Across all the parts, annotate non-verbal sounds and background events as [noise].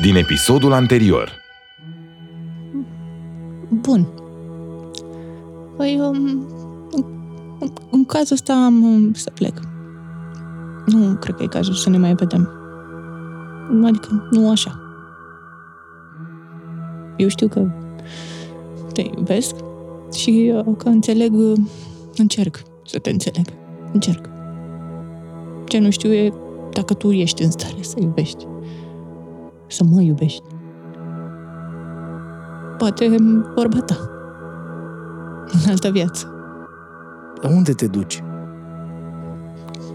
din episodul anterior. Bun. Păi, um, în, în, în cazul ăsta am um, să plec. Nu cred că e cazul să ne mai vedem. Adică, nu așa. Eu știu că te iubesc și uh, că înțeleg, uh, încerc să te înțeleg. Încerc. Ce nu știu e dacă tu ești în stare să iubești. Să mă iubești. Poate vorba ta. În altă viață. Dar unde te duci?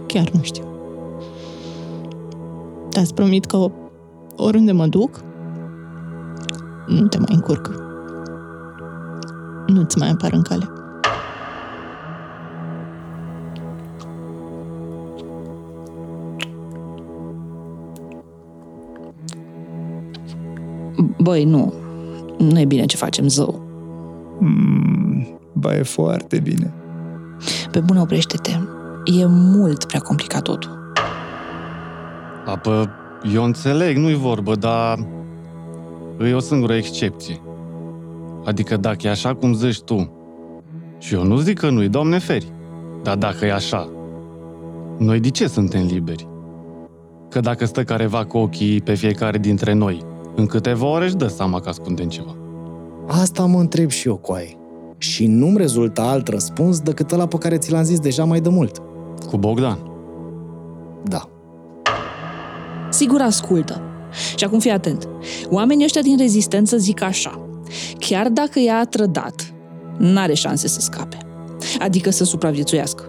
Chiar nu știu. Dar îți promit că oriunde mă duc, nu te mai încurc. Nu-ți mai apar în cale. Băi, nu. Nu e bine ce facem zău. Mm, ba, e foarte bine. Pe bune, oprește-te. E mult prea complicat totul. Apă, eu înțeleg, nu-i vorbă, dar e o singură excepție. Adică dacă e așa cum zici tu, și eu nu zic că nu-i, Doamne feri, dar dacă e așa, noi de ce suntem liberi? Că dacă stă careva cu ochii pe fiecare dintre noi, în câteva ore își dă seama că ascundem ceva. Asta mă întreb și eu, coai. Și nu-mi rezultă alt răspuns decât ăla pe care ți l-am zis deja mai de mult. Cu Bogdan. Da. Sigur ascultă. Și acum fii atent. Oamenii ăștia din rezistență zic așa. Chiar dacă ea a trădat, n-are șanse să scape. Adică să supraviețuiască.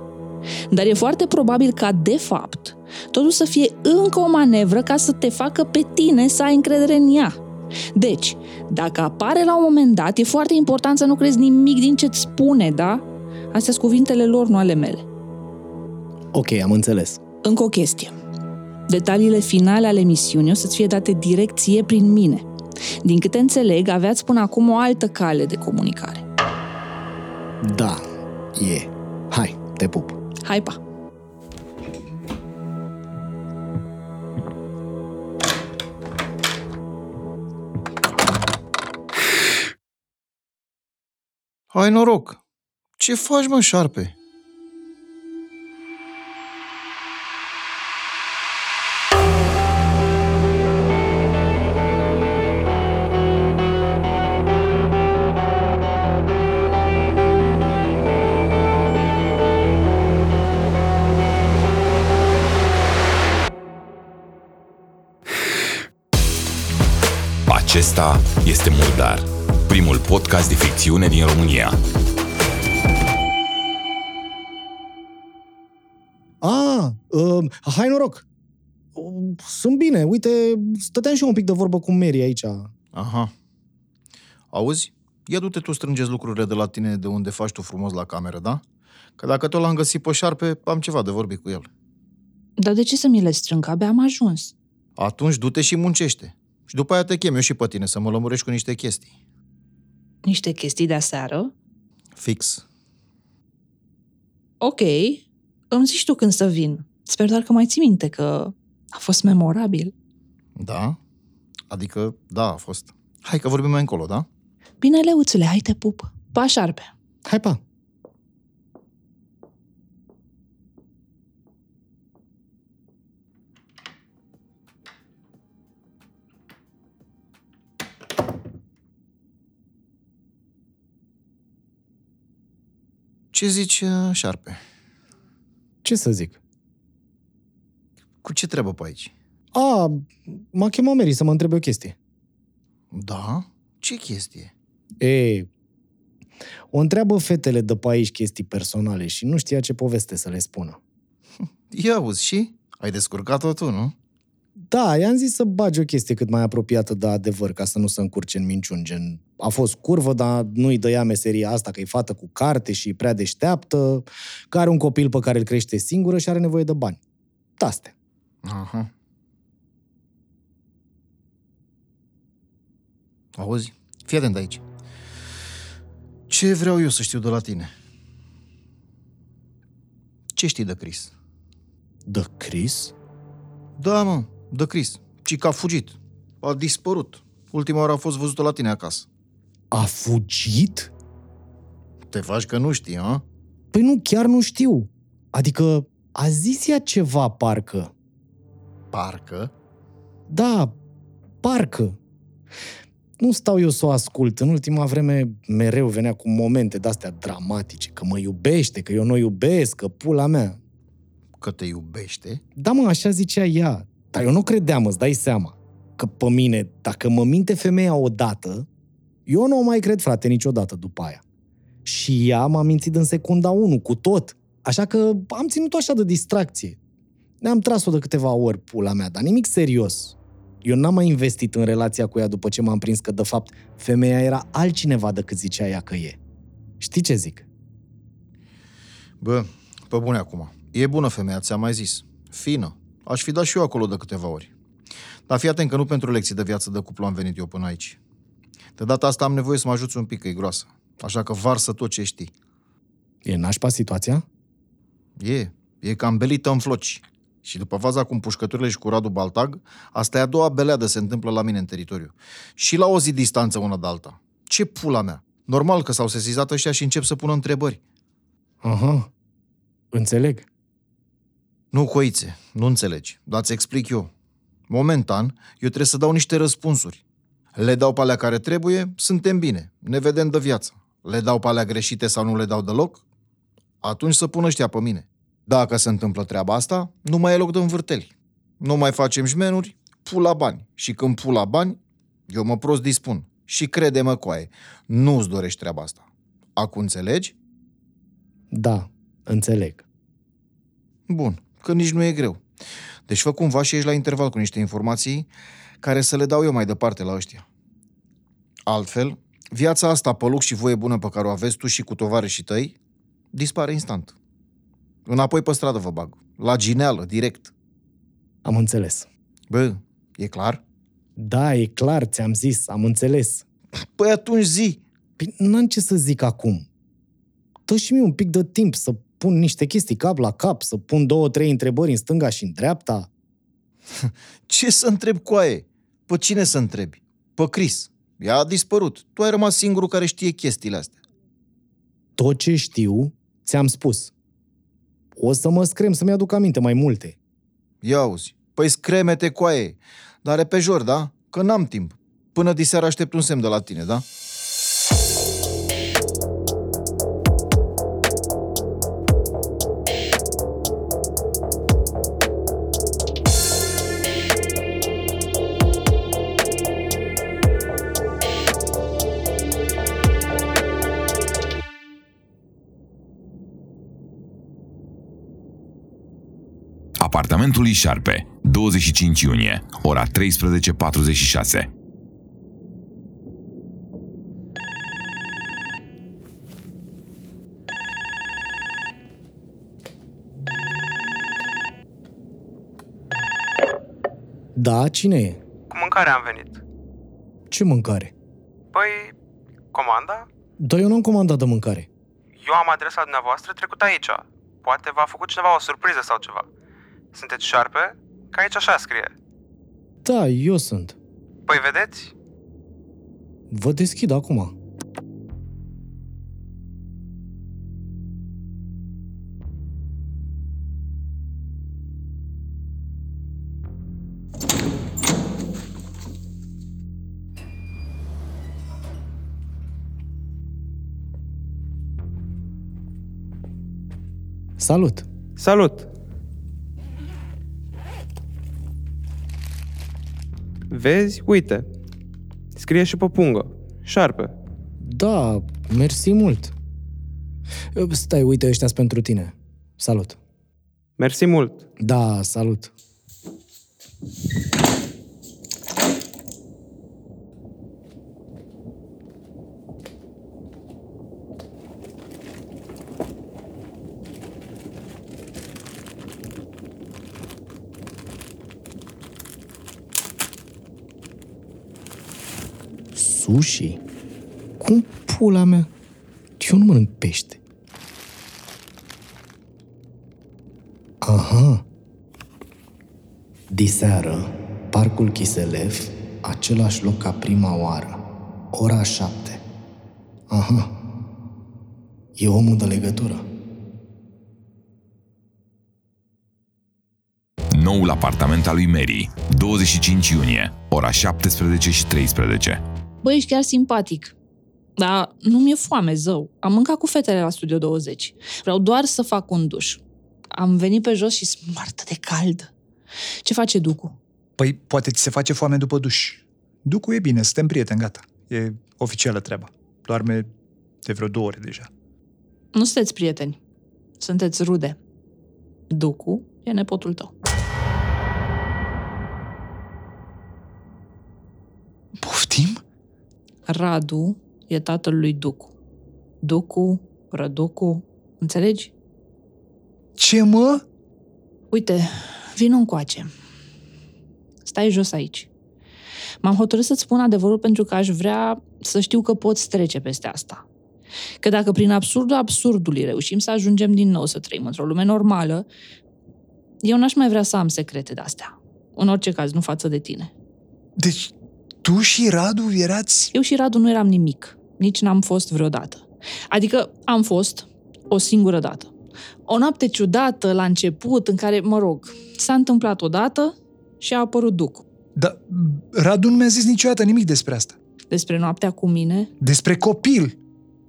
Dar e foarte probabil ca, de fapt, totul să fie încă o manevră ca să te facă pe tine să ai încredere în ea. Deci, dacă apare la un moment dat, e foarte important să nu crezi nimic din ce-ți spune, da? Astea sunt cuvintele lor, nu ale mele. Ok, am înțeles. Încă o chestie. Detaliile finale ale misiunii o să-ți fie date direcție prin mine. Din câte înțeleg, aveați până acum o altă cale de comunicare. Da, e. Hai, te pup. Hai, pa! Hai noroc! Ce faci, mă, șarpe? Acesta este Murdar, primul podcast de ficțiune din România. A, uh, hai noroc! Uh, Sunt bine, uite, stăteam și eu un pic de vorbă cu Mary aici. Aha. Auzi? Ia du-te tu strângeți lucrurile de la tine de unde faci tu frumos la cameră, da? Că dacă tot l-am găsit pe șarpe, am ceva de vorbit cu el. Dar de ce să mi le strâng? Abia am ajuns. Atunci du-te și muncește. Și după aia te chem eu și pe tine să mă lămurești cu niște chestii. Niște chestii de aseară. Fix. Ok, îmi zici tu când să vin. Sper doar că mai ții minte că a fost memorabil. Da? Adică, da, a fost. Hai că vorbim mai încolo, da? Bine, leuțule, hai te pup. Pa, șarpe. Hai, pa! Ce zici, uh, șarpe? Ce să zic? Cu ce treabă pe aici? A, m-a chemat Mary să mă întrebe o chestie. Da? Ce chestie? E, o întreabă fetele de pe aici chestii personale și nu știa ce poveste să le spună. [laughs] Ia auzi și? Ai descurcat-o tu, nu? Da, i-am zis să bagi o chestie cât mai apropiată de adevăr, ca să nu se încurce în minciuni, gen a fost curvă, dar nu-i dăia meseria asta, că e fată cu carte și e prea deșteaptă, că are un copil pe care îl crește singură și are nevoie de bani. Astea. Aha. Auzi? Fii atent aici. Ce vreau eu să știu de la tine? Ce știi de Chris? De Chris? Da, mă, de Chris. Ci că a fugit. A dispărut. Ultima oară a fost văzută la tine acasă. A fugit? Te faci că nu știi, a? Păi nu, chiar nu știu. Adică a zis ea ceva, parcă. Parcă. Da, parcă. Nu stau eu să o ascult. În ultima vreme mereu venea cu momente de-astea dramatice, că mă iubește, că eu nu o iubesc, că pula mea. Că te iubește? Da, mă, așa zicea ea. Dar eu nu credeam, îți dai seama. Că pe mine, dacă mă minte femeia odată, eu nu o mai cred, frate, niciodată după aia. Și ea m-a mințit în secunda 1, cu tot. Așa că am ținut-o așa de distracție. Ne-am tras-o de câteva ori, pula mea, dar nimic serios. Eu n-am mai investit în relația cu ea după ce m-am prins că, de fapt, femeia era altcineva decât zicea ea că e. Știi ce zic? Bă, pe bune acum. E bună femeia, ți-am mai zis. Fină. Aș fi dat și eu acolo de câteva ori. Dar fii atent că nu pentru lecții de viață de cuplu am venit eu până aici. De data asta am nevoie să mă ajuți un pic, că e groasă. Așa că varsă tot ce știi. E nașpa situația? E, e cam belită în floci. Și după faza cu împușcăturile și cu Radu Baltag, asta e a doua beleadă se întâmplă la mine în teritoriu. Și la o zi distanță una de alta. Ce pula mea? Normal că s-au sesizat ăștia și încep să pună întrebări. Aha, înțeleg. Nu, coițe, nu înțelegi, dar ți explic eu. Momentan, eu trebuie să dau niște răspunsuri. Le dau pe alea care trebuie, suntem bine, ne vedem de viață. Le dau pe alea greșite sau nu le dau deloc, atunci să pună ăștia pe mine. Dacă se întâmplă treaba asta, nu mai e loc de învârteli. Nu mai facem jmenuri, pula bani. Și când pula bani, eu mă prost dispun. Și crede-mă, coaie, nu-ți dorești treaba asta. Acum înțelegi? Da, înțeleg. Bun, că nici nu e greu. Deci fă cumva și ești la interval cu niște informații care să le dau eu mai departe la ăștia. Altfel, viața asta pe lux și voie bună pe care o aveți tu și cu tovarășii tăi dispare instant. Înapoi pe stradă vă bag. La gineală, direct. Am înțeles. Bă, e clar? Da, e clar, ți-am zis, am înțeles. Păi atunci zi. Păi n-am ce să zic acum. Dă și mie un pic de timp să pun niște chestii cap la cap, să pun două, trei întrebări în stânga și în dreapta. [laughs] Ce să întreb cu aie? Pe cine să întrebi? Pe Chris. Ea a dispărut. Tu ai rămas singurul care știe chestiile astea. Tot ce știu, ți-am spus. O să mă screm să-mi aduc aminte mai multe. Ia auzi. Păi scremete cu aie. Dar repejor, da? Că n-am timp. Până diseară aștept un semn de la tine, da? Apartamentul lui Șarpe, 25 iunie, ora 13.46. Da, cine e? Cu mâncare am venit. Ce mâncare? Păi, comanda? Dar eu n-am comandat de mâncare. Eu am adresa dumneavoastră trecut aici. Poate v-a făcut cineva o surpriză sau ceva. Sunteți șarpe? Că aici așa scrie. Da, eu sunt. Păi vedeți? Vă deschid acum. Salut! Salut! Vezi? Uite. Scrie și pe pungă. Șarpe. Da, mersi mult. Stai, uite, ăștia pentru tine. Salut. Mersi mult. Da, salut. Sushi? Cum pula mea? Eu nu mănânc pește. Aha. Diseară, Parcul Chiselev Același loc ca prima oară. Ora șapte. Aha. E omul de legătură. Noul apartament al lui Mary, 25 iunie, ora 17 și 13. Băi, ești chiar simpatic. Dar nu mi-e foame, zău. Am mâncat cu fetele la Studio 20. Vreau doar să fac un duș. Am venit pe jos și sunt moartă de cald. Ce face Ducu? Păi, poate ți se face foame după duș. Ducu e bine, suntem prieteni, gata. E oficială treaba. Doarme de vreo două ore deja. Nu sunteți prieteni. Sunteți rude. Ducu e nepotul tău. Radu e tatăl lui Ducu. Ducu, Răducu, înțelegi? Ce, mă? Uite, vin încoace. Stai jos aici. M-am hotărât să-ți spun adevărul pentru că aș vrea să știu că poți trece peste asta. Că dacă prin absurdul absurdului reușim să ajungem din nou să trăim într-o lume normală, eu n-aș mai vrea să am secrete de-astea. În orice caz, nu față de tine. Deci, tu și Radu erați... Eu și Radu nu eram nimic. Nici n-am fost vreodată. Adică am fost o singură dată. O noapte ciudată la început, în care, mă rog, s-a întâmplat odată și a apărut Ducu. Dar Radu nu mi-a zis niciodată nimic despre asta. Despre noaptea cu mine, Despre copil.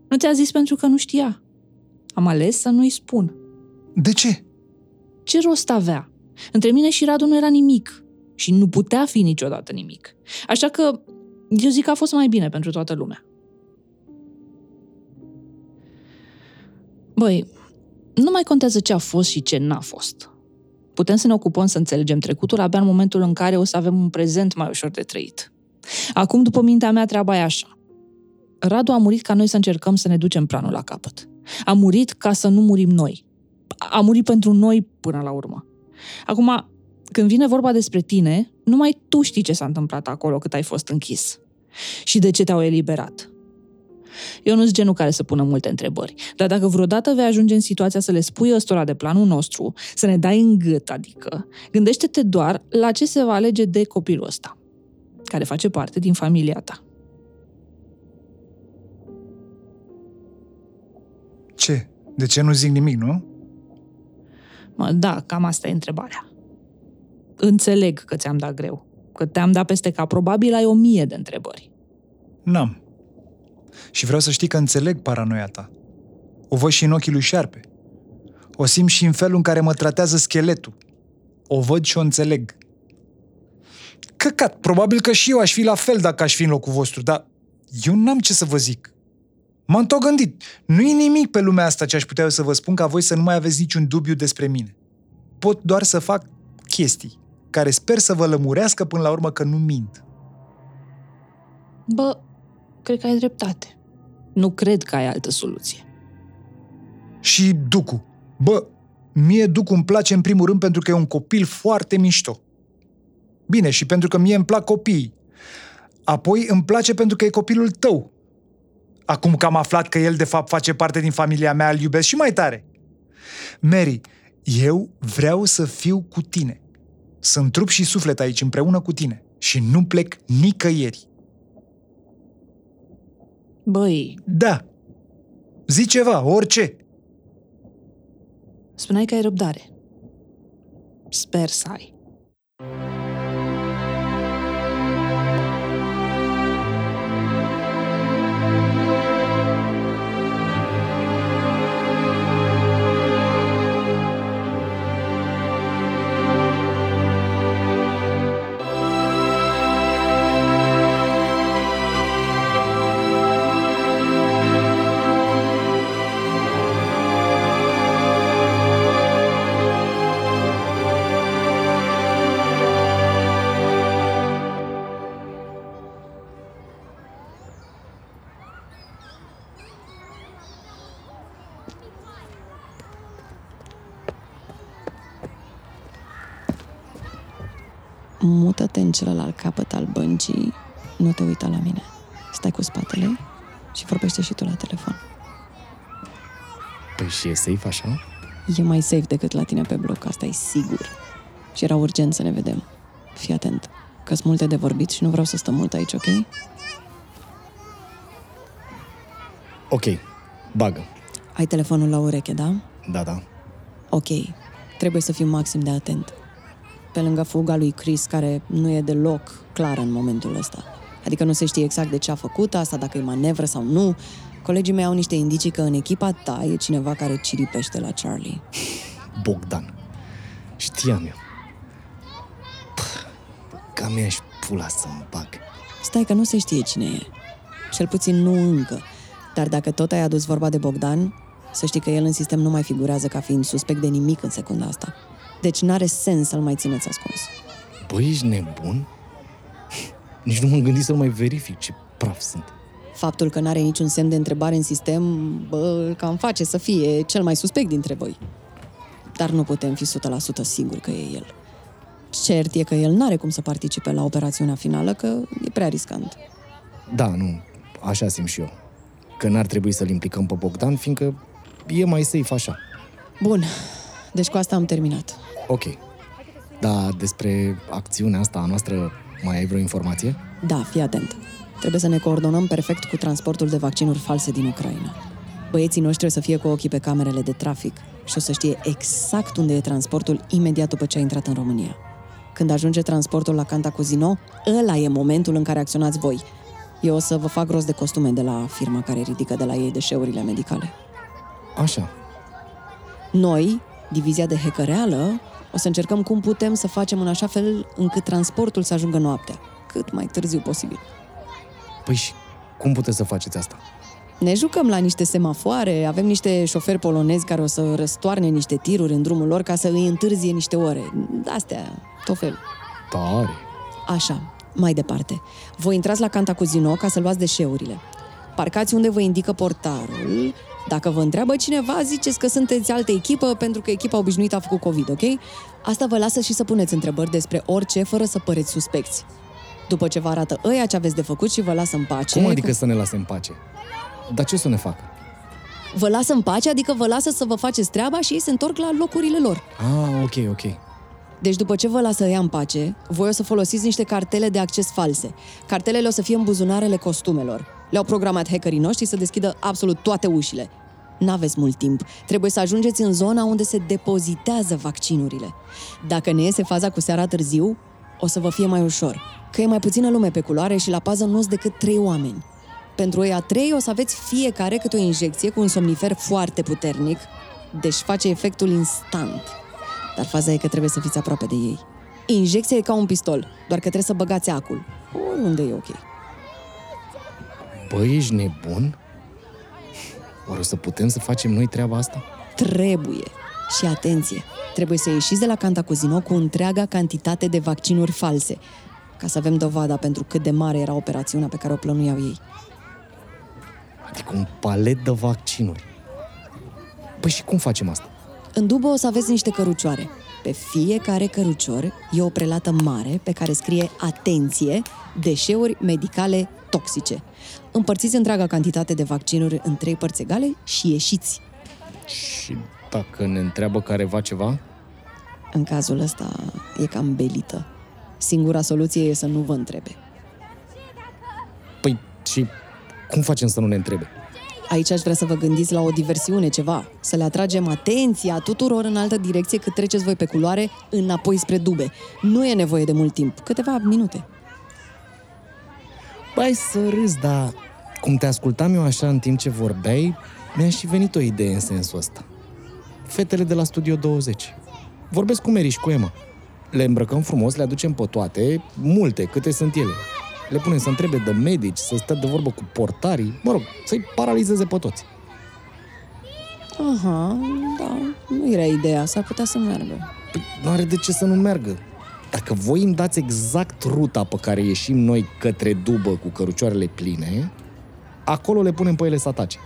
nu ți-a zis pentru că nu știa. Am ales să nu-i spun. De ce? Ce rost avea? Între mine și Radu nu era nimic. Și nu putea fi niciodată nimic. Așa că eu zic că a fost mai bine pentru toată lumea. Băi, nu mai contează ce a fost și ce n-a fost. Putem să ne ocupăm să înțelegem trecutul abia în momentul în care o să avem un prezent mai ușor de trăit. Acum, după mintea mea, treaba e așa. Radu a murit ca noi să încercăm să ne ducem planul la capăt. A murit ca să nu murim noi. A murit pentru noi până la urmă. Acum, când vine vorba despre tine, numai tu știi ce s-a întâmplat acolo cât ai fost închis. Și de ce te-au eliberat. Eu nu sunt genul care să pună multe întrebări, dar dacă vreodată vei ajunge în situația să le spui ăstora de planul nostru, să ne dai în gât, adică, gândește-te doar la ce se va alege de copilul ăsta, care face parte din familia ta. Ce? De ce nu zic nimic, nu? Mă, da, cam asta e întrebarea. Înțeleg că ți-am dat greu, că te-am dat peste cap. Probabil ai o mie de întrebări. N-am. Și vreau să știi că înțeleg paranoia ta. O văd și în ochii lui Șarpe. O simt și în felul în care mă tratează scheletul. O văd și o înțeleg. Căcat, probabil că și eu aș fi la fel dacă aș fi în locul vostru, dar eu n-am ce să vă zic. M-am tot gândit. Nu e nimic pe lumea asta ce aș putea eu să vă spun ca voi să nu mai aveți niciun dubiu despre mine. Pot doar să fac chestii care sper să vă lămurească până la urmă că nu mint. Bă, cred că ai dreptate. Nu cred că ai altă soluție. Și Ducu. Bă, mie Ducu îmi place în primul rând pentru că e un copil foarte mișto. Bine, și pentru că mie îmi plac copiii. Apoi îmi place pentru că e copilul tău. Acum că am aflat că el de fapt face parte din familia mea, îl iubesc și mai tare. Mary, eu vreau să fiu cu tine. Sunt trup și suflet aici împreună cu tine. Și nu plec nicăieri. Băi, Da. Zi ceva, orice. spuneai că ai răbdare. Sper să ai. Mută-te în celălalt capăt al băncii, nu te uita la mine. Stai cu spatele și vorbește și tu la telefon. Păi și e safe așa? E mai safe decât la tine pe bloc, asta e sigur. Și era urgent să ne vedem. Fii atent. că sunt multe de vorbit și nu vreau să stăm mult aici, ok? Ok, bagă. Ai telefonul la ureche, da? Da, da. Ok, trebuie să fim maxim de atent. Pe lângă fuga lui Chris, care nu e deloc clară în momentul ăsta. Adică nu se știe exact de ce a făcut asta, dacă e manevră sau nu. Colegii mei au niște indicii că în echipa ta e cineva care ciripește la Charlie. [laughs] Bogdan. Știam eu. Ca mea și pula să-mi bag. Stai că nu se știe cine e. Cel puțin nu încă. Dar dacă tot ai adus vorba de Bogdan, să știi că el în sistem nu mai figurează ca fiind suspect de nimic în secunda asta. Deci n-are sens să-l mai țineți ascuns. Băi, ești nebun? Nici nu m-am gândit să-l mai verific ce praf sunt. Faptul că n-are niciun semn de întrebare în sistem, bă, îl cam face să fie cel mai suspect dintre voi. Dar nu putem fi 100% siguri că e el. Cert e că el n-are cum să participe la operațiunea finală, că e prea riscant. Da, nu, așa simt și eu. Că n-ar trebui să-l implicăm pe Bogdan, fiindcă e mai safe așa. Bun, deci cu asta am terminat. Ok. Dar despre acțiunea asta a noastră mai ai vreo informație? Da, fii atent. Trebuie să ne coordonăm perfect cu transportul de vaccinuri false din Ucraina. Băieții noștri trebuie să fie cu ochii pe camerele de trafic și o să știe exact unde e transportul imediat după ce a intrat în România. Când ajunge transportul la Cantacuzino, ăla e momentul în care acționați voi. Eu o să vă fac rost de costume de la firma care ridică de la ei deșeurile medicale. Așa. Noi, divizia de hackereală, o să încercăm cum putem să facem în așa fel încât transportul să ajungă noaptea, cât mai târziu posibil. Păi și cum puteți să faceți asta? Ne jucăm la niște semafoare, avem niște șoferi polonezi care o să răstoarne niște tiruri în drumul lor ca să îi întârzie niște ore. Astea, tot fel. Tare. Așa, mai departe. Voi intrați la Cantacuzino ca să luați deșeurile. Parcați unde vă indică portarul. Dacă vă întreabă cineva, ziceți că sunteți altă echipă pentru că echipa obișnuită a făcut COVID, ok? Asta vă lasă și să puneți întrebări despre orice fără să păreți suspecți. După ce vă arată ăia ce aveți de făcut și vă lasă în pace... Cum adică să ne lase în pace? Dar ce o să ne facă? Vă lasă în pace, adică vă lasă să vă faceți treaba și ei se întorc la locurile lor. Ah, ok, ok. Deci după ce vă lasă ea în pace, voi o să folosiți niște cartele de acces false. Cartelele o să fie în buzunarele costumelor. Le-au programat hackerii noștri să deschidă absolut toate ușile. N-aveți mult timp. Trebuie să ajungeți în zona unde se depozitează vaccinurile. Dacă ne iese faza cu seara târziu, o să vă fie mai ușor. Că e mai puțină lume pe culoare și la pază nu sunt decât trei oameni. Pentru ei a trei o să aveți fiecare câte o injecție cu un somnifer foarte puternic, deci face efectul instant. Dar faza e că trebuie să fiți aproape de ei. Injecția e ca un pistol, doar că trebuie să băgați acul. Oriunde e ok. Băi, ești nebun? Oare o să putem să facem noi treaba asta? Trebuie. Și atenție, trebuie să ieșiți de la Cantacuzino cu întreaga cantitate de vaccinuri false, ca să avem dovada pentru cât de mare era operațiunea pe care o plănuiau ei. Adică un palet de vaccinuri. Păi și cum facem asta? În dubă o să aveți niște cărucioare. Pe fiecare cărucior e o prelată mare pe care scrie Atenție, deșeuri medicale toxice. Împărțiți întreaga cantitate de vaccinuri în trei părți egale și ieșiți. Și dacă ne întreabă careva ceva? În cazul ăsta e cam belită. Singura soluție e să nu vă întrebe. Păi și cum facem să nu ne întrebe? Aici aș vrea să vă gândiți la o diversiune, ceva. Să le atragem atenția tuturor în altă direcție cât treceți voi pe culoare înapoi spre dube. Nu e nevoie de mult timp, câteva minute. Băi să râzi, dar cum te ascultam eu așa în timp ce vorbeai, mi-a și venit o idee în sensul ăsta. Fetele de la Studio 20. Vorbesc cu Meri și cu Emma. Le îmbrăcăm frumos, le aducem pe toate, multe, câte sunt ele. Le punem să întrebe de medici, să stea de vorbă cu portarii, mă rog, să-i paralizeze pe toți. Aha, da, nu era ideea, s-ar putea să meargă. Păi, nu are de ce să nu meargă. Dacă voi îmi dați exact ruta pe care ieșim noi către dubă cu cărucioarele pline, acolo le punem pe ele să atace.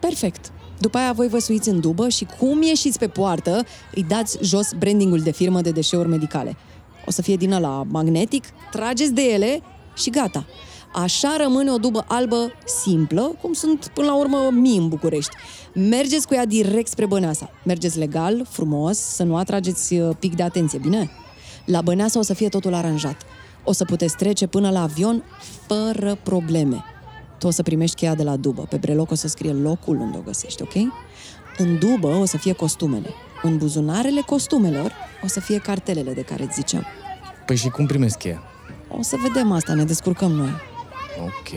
Perfect. După aia voi vă suiți în dubă și cum ieșiți pe poartă, îi dați jos brandingul de firmă de deșeuri medicale. O să fie din la magnetic, trageți de ele și gata. Așa rămâne o dubă albă simplă, cum sunt până la urmă mii în București. Mergeți cu ea direct spre Băneasa. Mergeți legal, frumos, să nu atrageți uh, pic de atenție, bine? La Băneasa o să fie totul aranjat. O să puteți trece până la avion fără probleme. Tu o să primești cheia de la dubă. Pe breloc o să scrie locul unde o găsești, ok? În dubă o să fie costumele. În buzunarele costumelor o să fie cartelele de care îți ziceam. Păi și cum primesc cheia? O să vedem asta, ne descurcăm noi. Ok.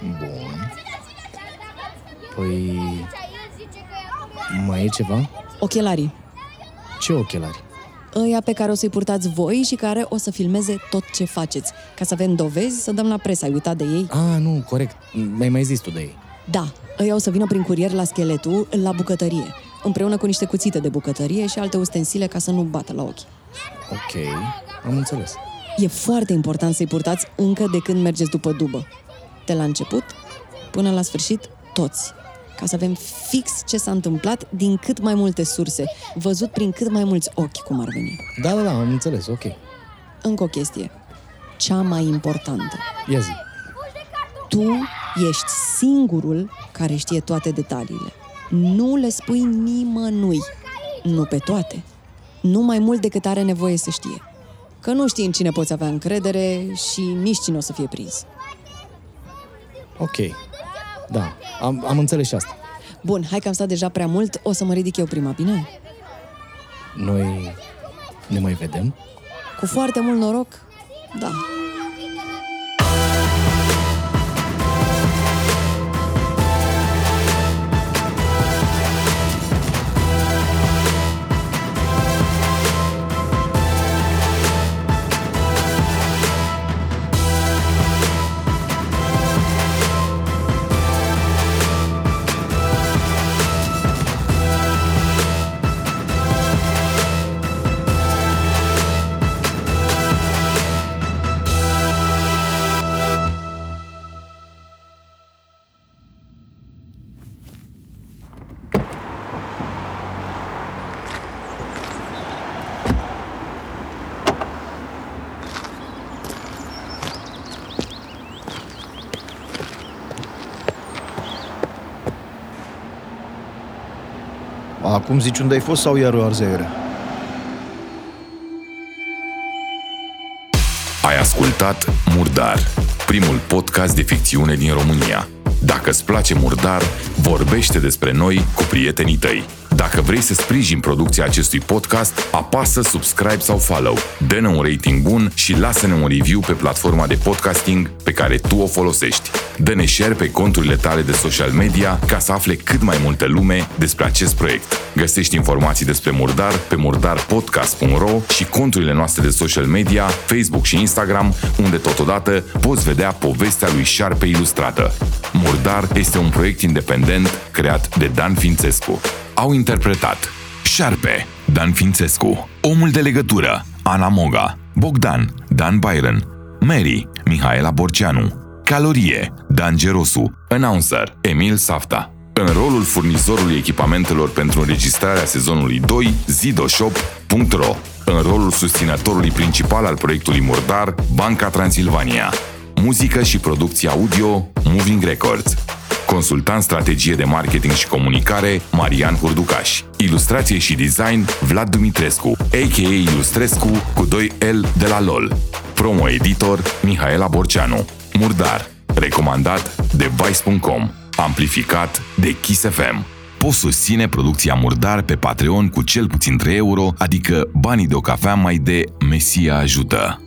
Bun. Păi... Mai e ceva? Ochelarii. Ce ochelari? Ăia pe care o să-i purtați voi și care o să filmeze tot ce faceți. Ca să avem dovezi, să dăm la presă. Ai uitat de ei? Ah, nu, corect. Mi-ai mai zis tu de ei. Da, ăia o să vină prin curier la scheletul, la bucătărie, împreună cu niște cuțite de bucătărie și alte ustensile ca să nu bată la ochi. Ok, am înțeles. E foarte important să-i purtați încă de când mergeți după dubă. De la început până la sfârșit, toți. Ca să avem fix ce s-a întâmplat din cât mai multe surse, văzut prin cât mai mulți ochi, cum ar veni. Da, da, da, am înțeles, ok. Încă o chestie. Cea mai importantă. Ia zi. Tu ești singurul care știe toate detaliile. Nu le spui nimănui. Nu pe toate. Nu mai mult decât are nevoie să știe. Că nu știi în cine poți avea încredere și nici cine o să fie prins. Ok. Da, am, am înțeles și asta. Bun, hai că am stat deja prea mult, o să mă ridic eu prima, bine? Noi ne mai vedem? Cu foarte mult noroc, da. Acum zici unde ai fost sau iar o arzeiere? Ai ascultat Murdar, primul podcast de ficțiune din România. Dacă îți place Murdar, vorbește despre noi cu prietenii tăi. Dacă vrei să sprijin producția acestui podcast, apasă subscribe sau follow, dă-ne un rating bun și lasă-ne un review pe platforma de podcasting pe care tu o folosești. Dă-ne share pe conturile tale de social media ca să afle cât mai multă lume despre acest proiect. Găsești informații despre Murdar pe murdarpodcast.ro și conturile noastre de social media, Facebook și Instagram, unde totodată poți vedea povestea lui Șarpe ilustrată. Murdar este un proiect independent creat de Dan Fințescu. Au interpretat Șarpe, Dan Fințescu, Omul de legătură, Ana Moga, Bogdan, Dan Byron, Mary, Mihaela Borceanu, Calorie, Dan Gerosu, Announcer, Emil Safta. În rolul furnizorului echipamentelor pentru înregistrarea sezonului 2, zidoshop.ro. În rolul susținătorului principal al proiectului Murdar, Banca Transilvania. Muzică și producție audio, Moving Records. Consultant strategie de marketing și comunicare, Marian Hurducaș. Ilustrație și design, Vlad Dumitrescu, a.k.a. Ilustrescu cu 2L de la LOL. Promo editor, Mihaela Borceanu. Murdar. Recomandat de Vice.com. Amplificat de Kiss FM. Poți susține producția Murdar pe Patreon cu cel puțin 3 euro, adică banii de o cafea mai de Mesia ajută.